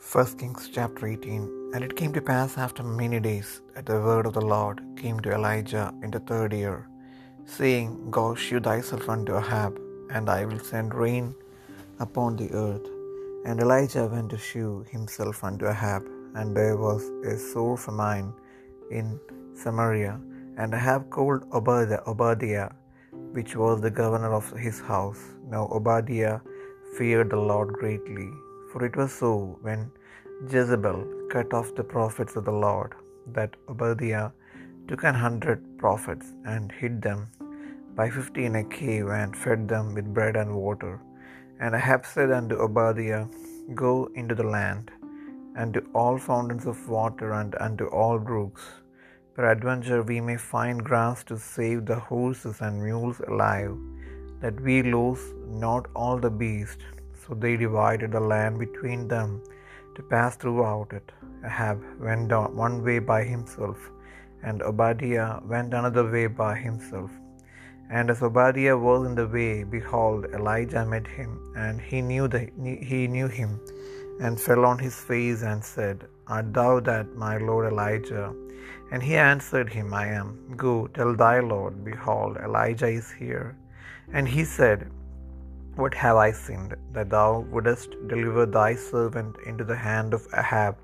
1 Kings chapter 18 And it came to pass after many days that the word of the Lord came to Elijah in the third year, saying, Go shew thyself unto Ahab, and I will send rain upon the earth. And Elijah went to shew himself unto Ahab, and there was a sore famine in Samaria. And Ahab called Obadiah, Obadiah, which was the governor of his house. Now Obadiah feared the Lord greatly. For it was so when Jezebel cut off the prophets of the Lord, that Obadiah took an hundred prophets and hid them by fifty in a cave and fed them with bread and water. And Ahab said unto Obadiah, Go into the land, and to all fountains of water, and unto all brooks. Peradventure we may find grass to save the horses and mules alive, that we lose not all the beasts. So they divided the land between them to pass throughout it. Ahab went on one way by himself, and Obadiah went another way by himself. And as Obadiah was in the way, behold, Elijah met him, and he knew that he knew him, and fell on his face and said, Art thou that my lord Elijah? And he answered him, I am. Go, tell thy lord, behold, Elijah is here. And he said, What have I sinned, that thou wouldest deliver thy servant into the hand of Ahab,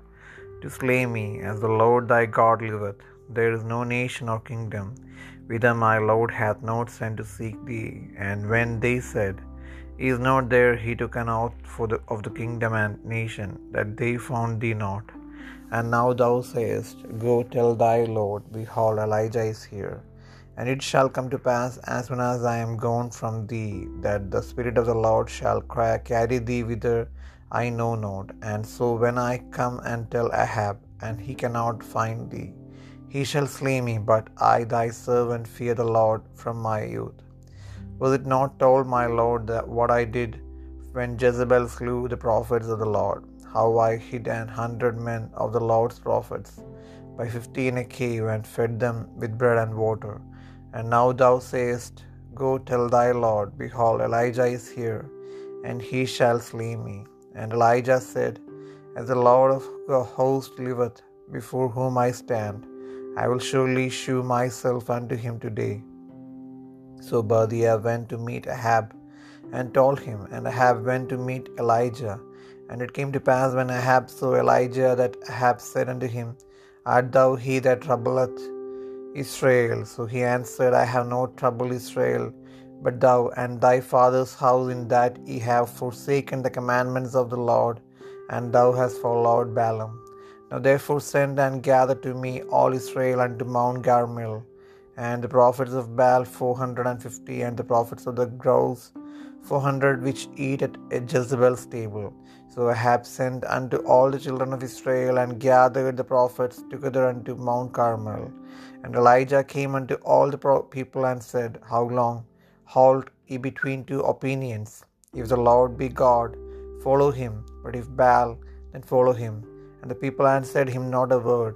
to slay me, as the Lord thy God liveth? There is no nation or kingdom whither my Lord hath not sent to seek thee. And when they said, Is not there, he took an oath for the, of the kingdom and nation, that they found thee not. And now thou sayest, Go tell thy Lord, behold, Elijah is here. And it shall come to pass, as soon as I am gone from thee, that the Spirit of the Lord shall carry thee whither I know not. And so when I come and tell Ahab, and he cannot find thee, he shall slay me, but I thy servant fear the Lord from my youth. Was it not told, my Lord, that what I did when Jezebel slew the prophets of the Lord, how I hid an hundred men of the Lord's prophets by fifty in a cave and fed them with bread and water? And now thou sayest, Go tell thy Lord, behold, Elijah is here, and he shall slay me. And Elijah said, As the Lord of the host liveth, before whom I stand, I will surely shew myself unto him today. So Obadiah went to meet Ahab and told him, and Ahab went to meet Elijah. And it came to pass when Ahab saw Elijah that Ahab said unto him, Art thou he that troubleth Israel? So he answered, I have no trouble, Israel, but thou and thy father's house, in that ye have forsaken the commandments of the Lord, and thou hast followed Baalim. Now therefore send and gather to me all Israel unto Mount Carmel, and the prophets of Baal four hundred and fifty, and the prophets of the groves four hundred which eat at Jezebel's table. So Ahab sent unto all the children of Israel, and gathered the prophets together unto Mount Carmel. And Elijah came unto all the people and said, How long halt ye between two opinions? If the Lord be God, follow him, but if Baal, then follow him. And the people answered him not a word.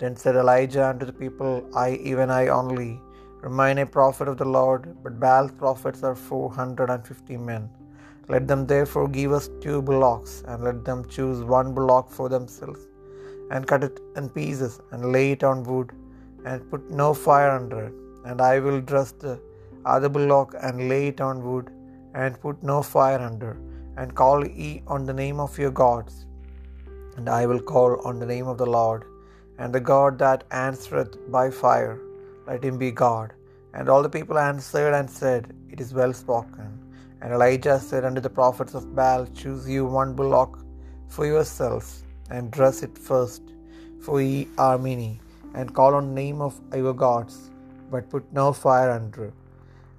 Then said Elijah unto the people, I, even I only, remain a prophet of the Lord, but Baal's prophets are four hundred and fifty men. Let them therefore give us two bullocks, and let them choose one bullock for themselves, and cut it in pieces, and lay it on wood, and put no fire under it. And I will dress the other bullock, and lay it on wood, and put no fire under, and call ye on the name of your gods and I will call on the name of the Lord, and the God that answereth by fire, let him be God. And all the people answered and said, It is well spoken. And Elijah said unto the prophets of Baal, Choose you one bullock for yourselves, and dress it first, for ye are many, and call on the name of your gods, but put no fire under.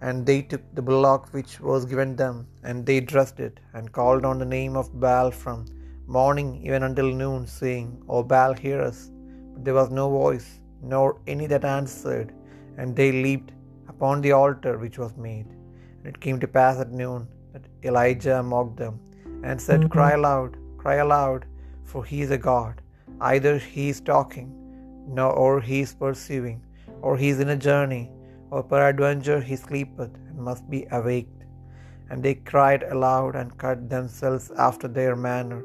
And they took the bullock which was given them, and they dressed it, and called on the name of Baal from morning even until noon, saying, O Baal, hear us. But there was no voice, nor any that answered, and they leaped upon the altar which was made. And it came to pass at noon that Elijah mocked them, and said, mm-hmm. Cry aloud, cry aloud, for he is a God. Either he is talking, no, or he is pursuing, or he is in a journey, or peradventure he sleepeth, and must be awaked. And they cried aloud, and cut themselves after their manner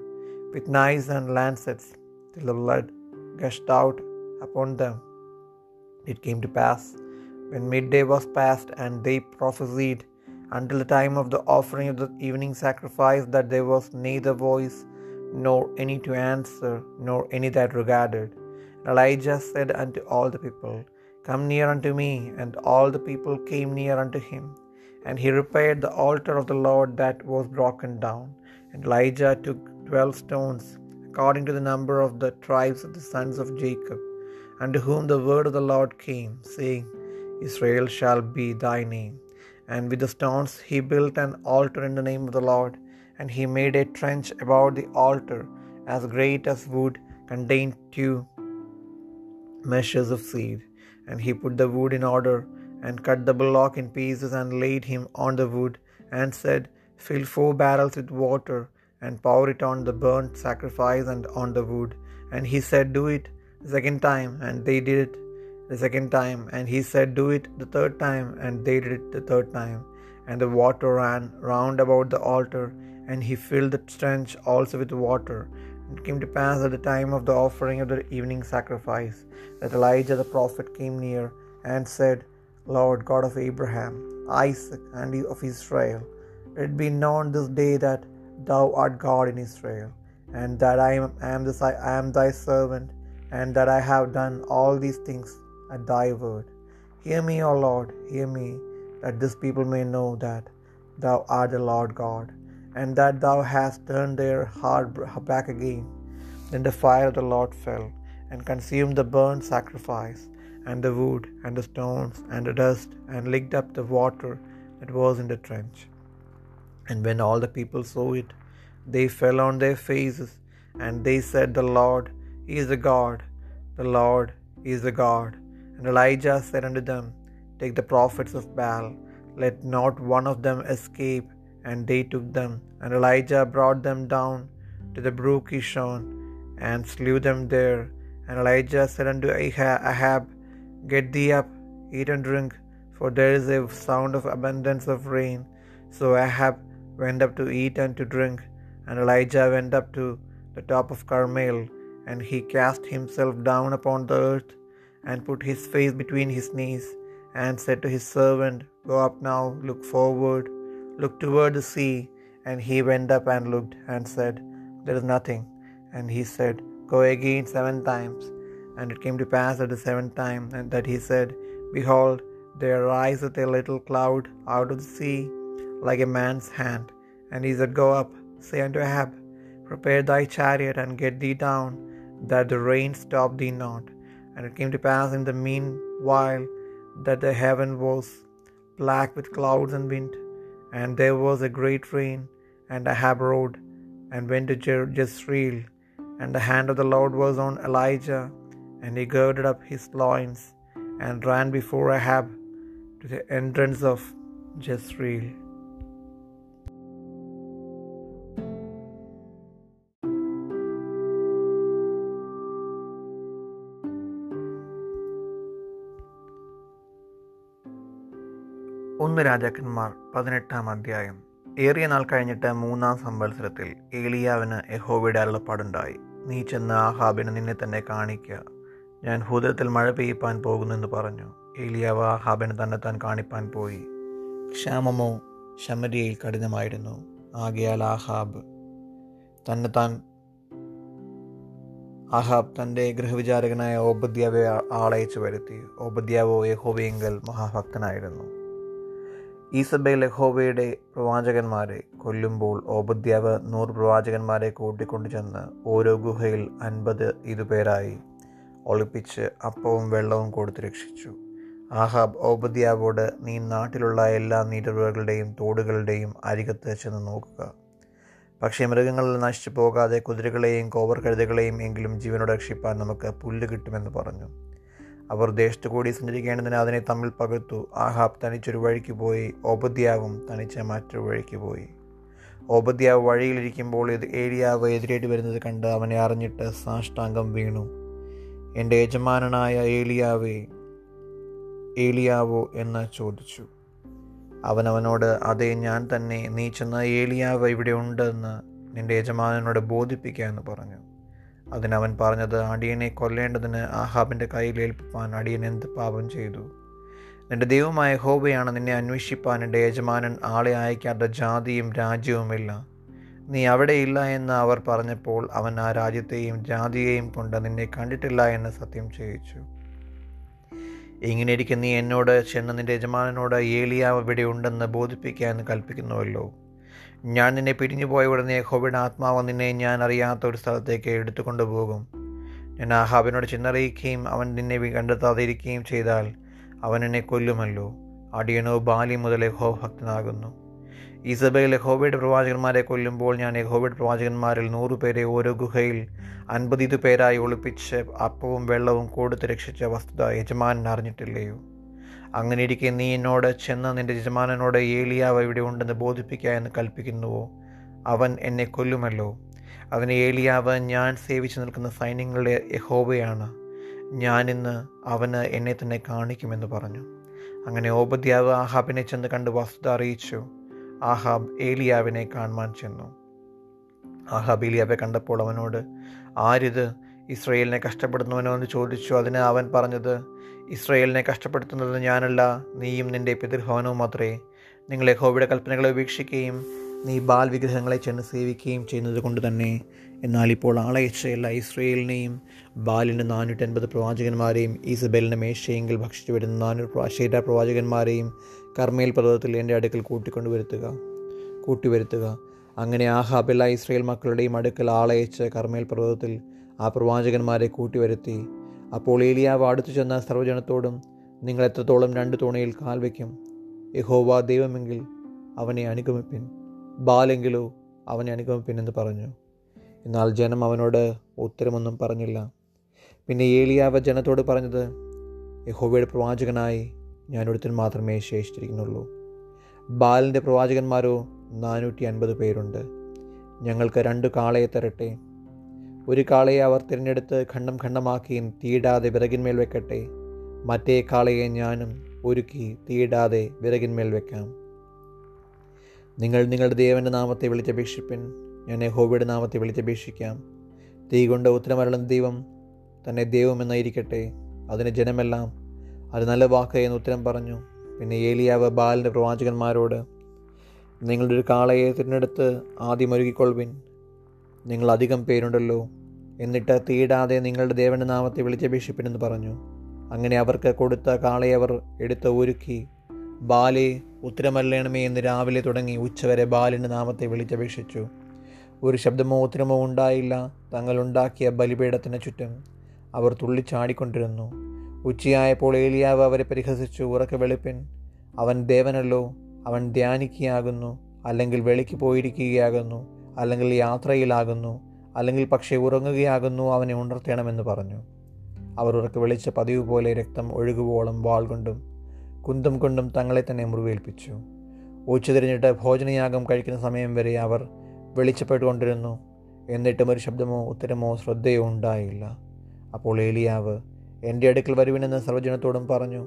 with knives and lancets, till the blood gushed out upon them. It came to pass, when midday was past, and they prophesied until the time of the offering of the evening sacrifice, that there was neither voice, nor any to answer, nor any that regarded. Elijah said unto all the people, Come near unto me. And all the people came near unto him. And he repaired the altar of the Lord that was broken down. And Elijah took twelve stones, according to the number of the tribes of the sons of Jacob, unto whom the word of the Lord came, saying, Israel shall be thy name. And with the stones he built an altar in the name of the Lord, and he made a trench about the altar as great as would contain two measures of seed. And he put the wood in order, and cut the bullock in pieces, and laid him on the wood, and said, Fill four barrels with water, and pour it on the burnt sacrifice and on the wood. And he said, Do it the second time, and they did it the second time. And he said, Do it the third time, and they did it the third time. And the water ran round about the altar, and he filled the trench also with water. It came to pass at the time of the offering of the evening sacrifice that Elijah the prophet came near and said, Lord God of Abraham, Isaac, and of Israel, it be known this day that thou art God in Israel, and that I am, am, this, I am thy servant, and that I have done all these things at thy word. Hear me, O Lord, hear me, that this people may know that thou art the Lord God, and that thou hast turned their heart back again. Then the fire of the Lord fell and consumed the burnt sacrifice, and the wood, and the stones, and the dust, and licked up the water that was in the trench. And when all the people saw it, they fell on their faces, and they said, The Lord is the God, the Lord is the God. And Elijah said unto them, Take the prophets of Baal, let not one of them escape. And they took them, and Elijah brought them down to the brook Kishon, and slew them there. And Elijah said unto Ahab, Get thee up, eat and drink, for there is a sound of abundance of rain. So Ahab went up to eat and to drink, and Elijah went up to the top of Carmel, and he cast himself down upon the earth, and put his face between his knees, and said to his servant, Go up now, look forward, look toward the sea. And he went up and looked, and said, There is nothing. And he said, Go again seven times. And it came to pass at the seventh time that he said, Behold, there riseth a little cloud out of the sea, like a man's hand. And he said, Go up, say unto Ahab, Prepare thy chariot, and get thee down, that the rain stop thee not. And it came to pass in the meanwhile that the heaven was black with clouds and wind, and there was a great rain. And Ahab rode and went to Jezreel, and the hand of the Lord was on Elijah, and he girded up his loins and ran before Ahab to the entrance of Jezreel. ഒന്ന് രാജാക്കന്മാർ പതിനെട്ടാം അധ്യായം. ഏറിയ നാൾ കഴിഞ്ഞിട്ട് മൂന്നാം സംവത്സരത്തിൽ ഏലിയാവിന് യഹോവയുടെ അരുളപ്പാടുണ്ടായി. നീ ചെന്ന് ആഹാബിന് നിന്നെ തന്നെ കാണിക്കുക ഞാൻ ഭൂതത്തിൽ മഴ പെയ്യിപ്പാൻ പോകുന്നെന്ന് പറഞ്ഞു. ഏലിയാവ് ആഹാബിന് തന്നെ താൻ കാണിപ്പാൻ പോയി. ക്ഷാമമോ? ശമരിയയിൽ കഠിനമായിരുന്നു. ആകയാൽ ആഹാബ് തന്നെ താൻ ആഹാബ് തന്റെ ഗൃഹവിചാരകനായ ഓബദ്യാവെ ആളയച്ചു വരുത്തി. ഓബദ്യാവോ യഹോബിയെങ്കിൽ മഹാഭക്തനായിരുന്നു. ഈസബേൽ യഹോവയുടെ പ്രവാചകന്മാരെ കൊല്ലുമ്പോൾ ഓപദ്യാവ് നൂറ് പ്രവാചകന്മാരെ കൂട്ടിക്കൊണ്ടു ചെന്ന് ഓരോ ഗുഹയിൽ അൻപത് ഇതുപേരായി ഒളിപ്പിച്ച് അപ്പവും വെള്ളവും കൊടുത്ത് രക്ഷിച്ചു. ആഹാബ് ഓപദ്യാവോട് നീ നാട്ടിലുള്ള എല്ലാ നീരുറകളുടെയും തോടുകളുടെയും അരികത്ത് ചെന്ന് നോക്കുക. പക്ഷേ മൃഗങ്ങളിൽ നശിച്ചു പോകാതെ കുതിരകളെയും കോവർ കഴുതകളെയും എങ്കിലും ജീവനോട് രക്ഷിപ്പാൻ നമുക്ക് പുല്ല് കിട്ടുമെന്ന് പറഞ്ഞു. അവർ ദേശത്ത് കൂടി സഞ്ചരിക്കേണ്ടതിന് അതിനെ തമ്മിൽ പകർത്തു. ആഹാബ് തനിച്ചൊരു വഴിക്ക് പോയി. ഓപദ്യാവും തനിച്ച മറ്റൊരു വഴിക്ക് പോയി. ഓപദ്യാവ് വഴിയിലിരിക്കുമ്പോൾ ഇത് ഏലിയാവ് എതിരേറ്റ് വരുന്നത് കണ്ട് അവനെ അറിഞ്ഞിട്ട് സാഷ്ടാംഗം വീണു. എന്റെ യജമാനനായ ഏലിയാവേ ഏലിയാവോ എന്ന് ചോദിച്ചു. അവൻ അവനോട് അതേ ഞാൻ തന്നെ. നീ ചെന്ന ഏലിയാവ് ഇവിടെ ഉണ്ടെന്ന് നിന്റെ യജമാനനോട് ബോധിപ്പിക്കുക എന്ന് പറഞ്ഞു. അതിനവൻ പറഞ്ഞത് അടിയനെ കൊല്ലേണ്ടതിന് ആഹാബിന്റെ കയ്യിൽ ഏൽപ്പിപ്പാൻ അടിയൻ എന്ത് പാപം ചെയ്തു? നിന്റെ ദൈവമായ ഹോബയാണ് നിന്നെ അന്വേഷിപ്പാൻ എന്റെ യജമാനൻ ആളെ അയക്കാത്ത ജാതിയും രാജ്യവുമില്ല. നീ അവിടെയില്ല എന്ന് അവർ പറഞ്ഞപ്പോൾ അവൻ ആ രാജ്യത്തെയും ജാതിയെയും കൊണ്ട് നിന്നെ കണ്ടിട്ടില്ല എന്ന് സത്യം ചെയ്യിച്ചു. ഇങ്ങനെ ഇരിക്കുന്ന നീ എന്നോട് ചെന്ന് നിന്റെ യജമാനനോട് ഏലിയാവ് ഇവിടെ ഉണ്ടെന്ന് ബോധിപ്പിക്കാൻ കൽപ്പിക്കുന്നുവല്ലോ. ഞാൻ നിന്നെ പിരിഞ്ഞു പോയ ഉടനെ ഹോബിയുടെ ആത്മാവ് നിന്നെ ഞാൻ അറിയാത്ത ഒരു സ്ഥലത്തേക്ക് എടുത്തുകൊണ്ടു പോകും. ഞാൻ ആഹാബിനോട് ചെന്നറിയിക്കുകയും അവൻ നിന്നെ കണ്ടെത്താതിരിക്കുകയും ചെയ്താൽ അവൻ എന്നെ കൊല്ലുമല്ലോ. അടിയനോ ബാലി മുതൽ യഹോ ഭക്തനാകുന്നു. ഈസബയിൽ യഹോബയുടെ പ്രവാചകന്മാരെ കൊല്ലുമ്പോൾ ഞാൻ യഹോബയുടെ പ്രവാചകന്മാരിൽ നൂറുപേരെ ഓരോ ഗുഹയിൽ അൻപതിതു പേരായി ഒളിപ്പിച്ച് അപ്പവും വെള്ളവും കൊടുത്ത് രക്ഷിച്ച വസ്തുത യജമാനൻ അറിഞ്ഞിട്ടില്ലയോ? അങ്ങനെ ഇരിക്കെ നീ എന്നോട് ചെന്ന് നിന്റെ യജമാനനോട് ഏലിയാവ് ഇവിടെ ഉണ്ടെന്ന് ബോധിപ്പിക്കുക എന്ന് കൽപ്പിക്കുന്നുവോ? അവൻ എന്നെ കൊല്ലുമല്ലോ. അതിന് ഏലിയാവ് ഞാൻ സേവിച്ചു നിൽക്കുന്ന സൈന്യങ്ങളുടെ യഹോബയാണ് ഞാനിന്ന് അവന് എന്നെ തന്നെ കാണിക്കുമെന്ന് പറഞ്ഞു. അങ്ങനെ ഓപദ്യാവ് ആഹാബിനെ ചെന്ന് കണ്ട് വസ്തുത അറിയിച്ചു. ആഹാബ് ഏലിയാവിനെ കാണുവാൻ ചെന്നു. ആഹാബ് ഏലിയാവെ കണ്ടപ്പോൾ അവനോട് ആരിത്? ഇസ്രയേലിനെ കഷ്ടപ്പെടുന്നവനോ എന്ന് ചോദിച്ചു. അതിന് അവൻ പറഞ്ഞത് ഇസ്രയേലിനെ കഷ്ടപ്പെടുത്തുന്നത് ഞാനല്ല നീയും നിന്റെ പിതൃഭവനവും മാത്രമേ നിങ്ങളെ യഹോവയുടെ കൽപ്പനകളെ ഉപേക്ഷിക്കുകയും നീ ബാൽ വിഗ്രഹങ്ങളെ ചെന്ന് സേവിക്കുകയും ചെയ്യുന്നത് കൊണ്ട് തന്നെ. എന്നാൽ ഇപ്പോൾ ആളയച്ച എല്ലാ ഇസ്രയേലിനെയും ബാലിന്റെ നാനൂറ്റി അൻപത് പ്രവാചകന്മാരെയും ഈസബേലിന്റെ മേശയെങ്കിൽ ഭക്ഷിച്ചു വരുന്ന നാനൂറ് പ്രാശേര പ്രവാചകന്മാരെയും കർമ്മേൽ പർവതത്തിൽ എന്റെ അടുക്കൽ കൂട്ടിക്കൊണ്ട് വരുത്തുക കൂട്ടിവരുത്തുക. അങ്ങനെ ആഹാബ് എല്ലാ ഇസ്രയേൽ മക്കളുടെയും അടുക്കൽ ആളയച്ച് കർമ്മേൽ പർവതത്തിൽ ആ പ്രവാചകന്മാരെ കൂട്ടിവരുത്തി അപ്പോൾ ഏലിയാവ് അടുത്തു ചെന്ന സർവജനത്തോടും നിങ്ങൾ എത്രത്തോളം രണ്ട് തോണിയിൽ കാൽ വയ്ക്കും? യഹോവ ദൈവമെങ്കിൽ അവനെ അനുഗമിപ്പിൻ ബാലെങ്കിലോ അവനെ അനുഗമിപ്പിൻ എന്ന് പറഞ്ഞു. എന്നാൽ ജനം അവനോട് ഉത്തരമൊന്നും പറഞ്ഞില്ല. പിന്നെ ഏലിയാവ് ജനത്തോട് പറഞ്ഞത് യഹോവയുടെ പ്രവാചകനായി ഞാൻ ഒരുത്തൻ മാത്രമേ ശേഷിച്ചിരിക്കുന്നുള്ളൂ. ബാലിന്റെ പ്രവാചകന്മാരോ നാനൂറ്റി അൻപത് പേരുണ്ട്. ഞങ്ങൾക്ക് രണ്ട് കാളയെ തരട്ടെ. ഒരു കാളയെ അവർ തിരഞ്ഞെടുത്ത് ഖണ്ഡം ഖണ്ഡമാക്കിയും തീടാതെ വിറകിന്മേൽ വെക്കട്ടെ. മറ്റേ കാളയെ ഞാനും ഒരുക്കി തീടാതെ വിറകിന്മേൽ വെക്കാം. നിങ്ങൾ നിങ്ങളുടെ ദേവന്റെ നാമത്തെ വിളിച്ചപേക്ഷിപ്പിൻ. ഞാൻ ഹോബിയുടെ നാമത്തെ വിളിച്ചപേക്ഷിക്കാം. തീ കൊണ്ട് ഉത്തരമരളുന്ന ദൈവം തന്നെ ദൈവമെന്നായിരിക്കട്ടെ അതിന് ജനമെല്ലാം അത് നല്ല വാക്ക് എന്ന് ഉത്തരം പറഞ്ഞു. പിന്നെ ഏലിയാവ് ബാലിന്റെ പ്രവാചകന്മാരോട് നിങ്ങളുടെ ഒരു കാളയെ തിരഞ്ഞെടുത്ത് ആദ്യം ഒരുക്കിക്കൊള്ളുവിൻ. നിങ്ങൾ അധികം പേരുണ്ടല്ലോ. എന്നിട്ട് തീടാതെ നിങ്ങളുടെ ദേവന്റെ നാമത്തെ വിളിച്ച ബിഷപ്പിനെന്ന് പറഞ്ഞു. അങ്ങനെ അവർക്ക് കൊടുത്ത കാളയെ അവർ എടുത്ത് ഒരുക്കി. ബാലെ ഉത്തരമല്ലേണമേ എന്ന് രാവിലെ തുടങ്ങി ഉച്ചവരെ ബാലിന്റെ നാമത്തെ വിളിച്ചപേക്ഷിച്ചു. ഒരു ശബ്ദമോ ഉത്തരമോ ഉണ്ടായില്ല. തങ്ങളുണ്ടാക്കിയ ബലിപീഠത്തിന് ചുറ്റും അവർ തുള്ളിച്ചാടിക്കൊണ്ടിരുന്നു. ഉച്ചയായപ്പോൾ ഏലിയാവ് അവരെ പരിഹസിച്ചു. ഉറക്കെ വെളുപ്പിൻ അവൻ ദേവനല്ലോ. അവൻ ധ്യാനിക്കുകയാകുന്നു. അല്ലെങ്കിൽ വെളിക്ക് പോയിരിക്കുകയാകുന്നു. അല്ലെങ്കിൽ യാത്രയിലാകുന്നു അല്ലെങ്കിൽ പക്ഷേ ഉറങ്ങുകയാകുന്നു അവനെ ഉണർത്തണമെന്ന് പറഞ്ഞു. അവർ ഉറക്കെ വിളിച്ച പതിവ് പോലെ രക്തം ഒഴുകുവോളം വാൾ കൊണ്ടും കുന്തം കൊണ്ടും തങ്ങളെ തന്നെ മുറിവേൽപ്പിച്ചു. ഉച്ചതിരിഞ്ഞിട്ട് ഭോജനയാഗം കഴിക്കുന്ന സമയം വരെ അവർ വെളിച്ചപ്പെട്ടുകൊണ്ടിരുന്നു. എന്നിട്ടും ഒരു ശബ്ദമോ ഉത്തരമോ ശ്രദ്ധയോ ഉണ്ടായില്ല. അപ്പോൾ ഏലിയാവ് എന്റെ അടുക്കൽ വരുവിനെന്ന് സർവജനത്തോടും പറഞ്ഞു.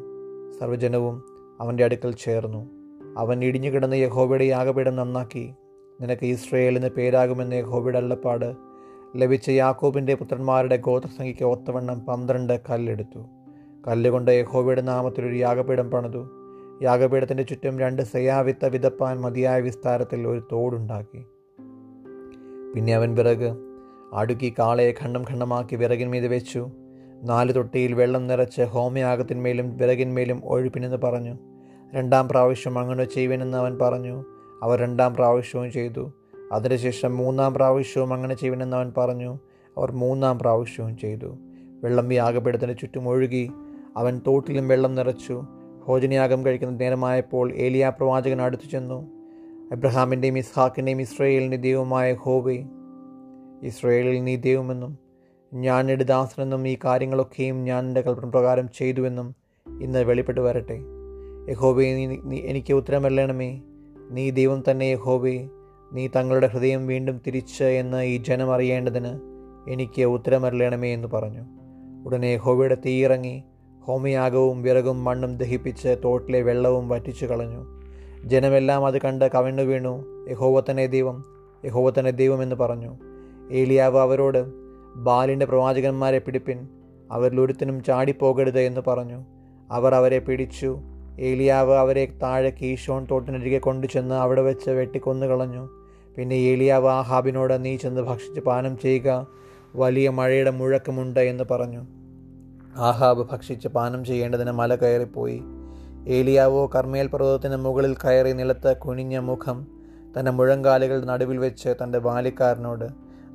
സർവജനവും അവന്റെ അടുക്കൽ ചേർന്നു. അവൻ ഇടിഞ്ഞു കിടന്ന യഹോബയുടെ യാഗപീഠം നന്നാക്കി. നിനക്ക് ഇസ്രയേലിന് പേരാകുമെന്ന് ഹോബിയുടെ അള്ളപ്പാട് ലഭിച്ച യാക്കോബിന്റെ പുത്രന്മാരുടെ ഗോത്രസംഖ്യയ്ക്ക് ഒത്തവണ്ണം പന്ത്രണ്ട് കല്ലെടുത്തു. കല്ലുകൊണ്ട് യഹോബയുടെ നാമത്തിൽ ഒരു യാഗപീഠം പണിതു. യാഗപീഠത്തിന്റെ ചുറ്റും രണ്ട് സയാവിത്ത വിതപ്പാൻ മതിയായ വിസ്താരത്തിൽ ഒരു തോടുണ്ടാക്കി. പിന്നെ അവൻ വിറക് അടുക്കി കാളയെ ഖണ്ഡം ഖണ്ഡമാക്കി വിറകിന്മീത് വെച്ചു. നാല് തൊട്ടിയിൽ വെള്ളം നിറച്ച് ഹോമയാഗത്തിന്മേലും വിറകിന്മേലും ഒഴുപ്പിനെന്ന് പറഞ്ഞു. രണ്ടാം പ്രാവശ്യം അങ്ങനെ ചെയ്യുവനെന്ന് അവൻ പറഞ്ഞു. അവർ രണ്ടാം പ്രാവശ്യവും ചെയ്തു. അതിനുശേഷം മൂന്നാം പ്രാവശ്യവും അങ്ങനെ ചെയ്യുമെന്ന് അവൻ പറഞ്ഞു. അവർ മൂന്നാം പ്രാവശ്യവും ചെയ്തു. വെള്ളം യാഗപീഠത്തിന് ചുറ്റും ഒഴുകി അവൻ തോട്ടിലും വെള്ളം നിറച്ചു. ഭോജനയാഗം കഴിക്കുന്ന നേരമായപ്പോൾ ഏലിയ പ്രവാചകൻ അടുത്തു ചെന്നു. അബ്രഹാമിന്റെയും ഇസ്ഹാക്കിന്റെയും ഇസ്രയേലിന്റെ ദൈവമായ ഹോവെ ഇസ്രയേലിൽ നീ ദൈവമെന്നും ഞാൻ എടുദാസനെന്നും ദാസനെന്നും ഈ കാര്യങ്ങളൊക്കെയും ഞാൻ എന്റെ കൽപ്പന പ്രകാരം ചെയ്തുവെന്നും ഇന്ന് വെളിപ്പെട്ട് വരട്ടെ. യഹോവേ നീ നീ എനിക്ക് ഉത്തരമല്ലണമേ നീ ദൈവം തന്നെ യഹോവേ നീ തങ്ങളുടെ ഹൃദയം വീണ്ടും തിരിച്ച് എന്ന് ഈ ജനം അറിയേണ്ടതിന് എനിക്ക് ഉത്തരമരളണമേ എന്ന് പറഞ്ഞു. ഉടനെ യഹോവയുടെ തീയിറങ്ങി ഹോമയാഗവും വിറകും മണ്ണും ദഹിപ്പിച്ച് തോട്ടിലെ വെള്ളവും വറ്റിച്ചു കളഞ്ഞു. ജനമെല്ലാം അത് കണ്ട് കവിണ്ണു വീണു. യഹോവത്തനെ ദൈവം യഹോവത്തനെ ദൈവം എന്ന് പറഞ്ഞു. ഏലിയാവ് അവരോട് ബാലിന്റെ പ്രവാചകന്മാരെ പിടിപ്പിൻ അവരിലൊരുത്തിനും ചാടിപ്പോകരുത് എന്ന് പറഞ്ഞു. അവർ അവരെ പിടിച്ചു. ഏലിയാവ് അവരെ താഴെ കീശോൺ തോട്ടിനരികെ കൊണ്ടുചെന്ന് അവിടെ വെച്ച് വെട്ടിക്കൊന്നു കളഞ്ഞു പിന്നെ ഏലിയാവ് ആഹാബിനോട് നീ ചെന്ന് ഭക്ഷിച്ച് പാനം ചെയ്യുക. വലിയ മഴയുടെ മുഴക്കമുണ്ട് എന്ന് പറഞ്ഞു. ആഹാബ് ഭക്ഷിച്ച് പാനം ചെയ്യേണ്ടതിന് മല കയറിപ്പോയി. ഏലിയാവോ കർമ്മേൽ പർവതത്തിന് മുകളിൽ കയറി നിലത്ത് കുനിഞ്ഞ മുഖം തന്റെ മുഴങ്കാലുകളുടെ നടുവിൽ വെച്ച് തന്റെ ബാലിക്കാരനോട്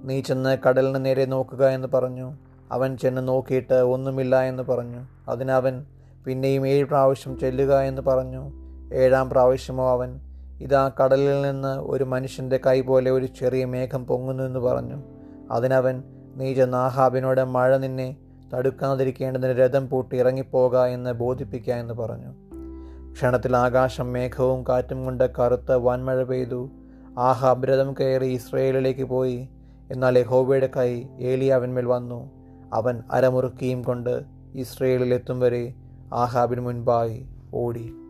നീ ചെന്ന് കടലിന് നേരെ നോക്കുക എന്ന് പറഞ്ഞു. അവൻ ചെന്ന് നോക്കിയിട്ട് ഒന്നുമില്ല എന്ന് പറഞ്ഞു. അതിനവൻ പിന്നെയും ഏഴ് പ്രാവശ്യം ചെല്ലുക എന്ന് പറഞ്ഞു. ഏഴാം പ്രാവശ്യമോ അവൻ ഇതാ കടലിൽ നിന്ന് ഒരു മനുഷ്യന്റെ കൈ പോലെ ഒരു ചെറിയ മേഘം പൊങ്ങുന്നു എന്ന് പറഞ്ഞു. അതിനവൻ നീ ചെന്നാഹാബിനോട് മഴ നിന്നെ തടുക്കാതിരിക്കേണ്ടതിന് രഥം പൂട്ടി ഇറങ്ങിപ്പോക എന്ന് ബോധിപ്പിക്കുക എന്ന് പറഞ്ഞു. ക്ഷണത്തിൽ ആകാശം മേഘവും കാറ്റും കൊണ്ട് കറുത്ത വൻമഴ പെയ്തു. ആഹാബ് രഥം കയറി ഇസ്രയേലിലേക്ക് പോയി. എന്നാൽ യഹോവയുടെ കൈ ഏലിയാവിന്മേൽ വന്നു. അവൻ അരമുറുക്കിയും കൊണ്ട് ഇസ്രയേലിലെത്തും വരെ ആഹാബിന് മുൻപായി ഓടി.